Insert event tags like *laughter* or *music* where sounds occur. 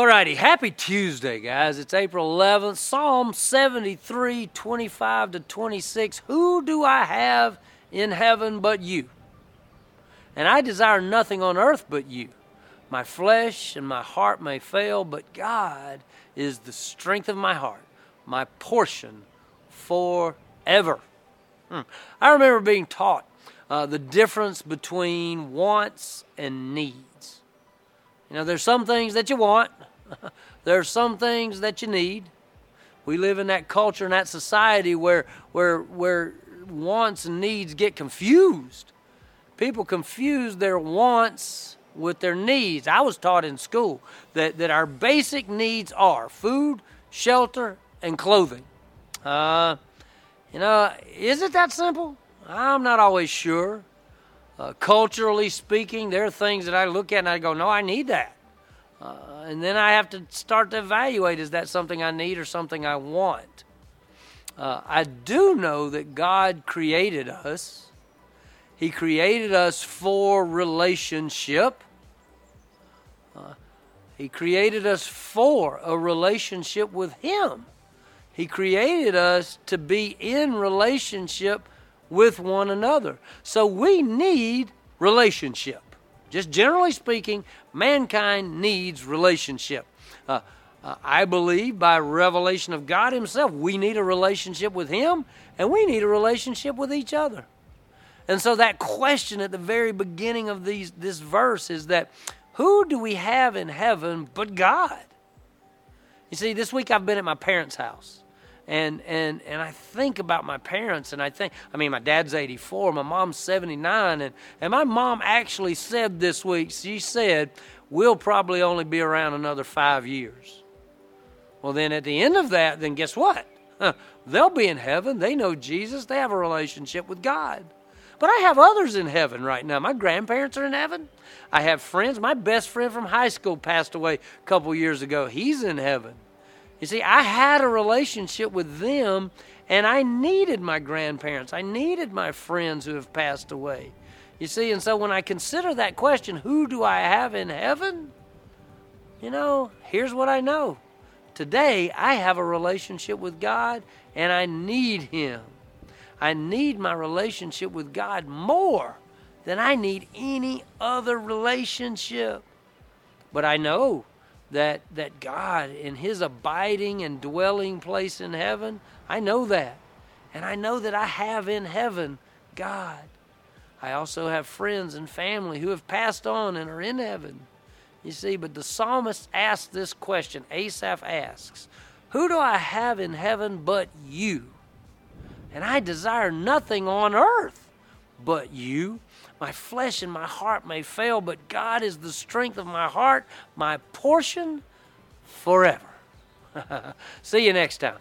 Alrighty, happy Tuesday, guys. It's April 11th, Psalm 73, 25 to 26. Who do I have in heaven but you? And I desire nothing on earth but you. My flesh and my heart may fail, but God is the strength of my heart, my portion forever. Hmm. I remember being taught uh, the difference between wants and needs. You know, there's some things that you want, *laughs* there's some things that you need. We live in that culture and that society where, where, where wants and needs get confused. People confuse their wants with their needs. I was taught in school that, that our basic needs are food, shelter, and clothing. Uh, you know, is it that simple? I'm not always sure. Uh, culturally speaking, there are things that I look at and I go, no, I need that. Uh, and then I have to start to evaluate is that something I need or something I want? Uh, I do know that God created us, He created us for relationship. Uh, he created us for a relationship with Him. He created us to be in relationship with one another. So we need relationship. Just generally speaking, mankind needs relationship. Uh, uh, I believe by revelation of God Himself, we need a relationship with Him and we need a relationship with each other. And so that question at the very beginning of these, this verse is that who do we have in heaven but God? You see, this week I've been at my parents' house and and and I think about my parents, and I think, I mean, my dad's 84, my mom's 79, and and my mom actually said this week, she said, we'll probably only be around another five years. Well, then at the end of that, then guess what? They'll be in heaven. They know Jesus. They have a relationship with God. But I have others in heaven right now. My grandparents are in heaven. I have friends. My best friend from high school passed away a couple years ago. He's in heaven. You see, I had a relationship with them, and I needed my grandparents. I needed my friends who have passed away. You see, and so when I consider that question, who do I have in heaven? You know, here's what I know. Today, I have a relationship with God, and I need Him. I need my relationship with God more than I need any other relationship. But I know that that God in his abiding and dwelling place in heaven, I know that. And I know that I have in heaven God. I also have friends and family who have passed on and are in heaven. You see, but the psalmist asks this question. Asaph asks, Who do I have in heaven but you? And I desire nothing on earth but you. My flesh and my heart may fail, but God is the strength of my heart, my portion forever. *laughs* See you next time.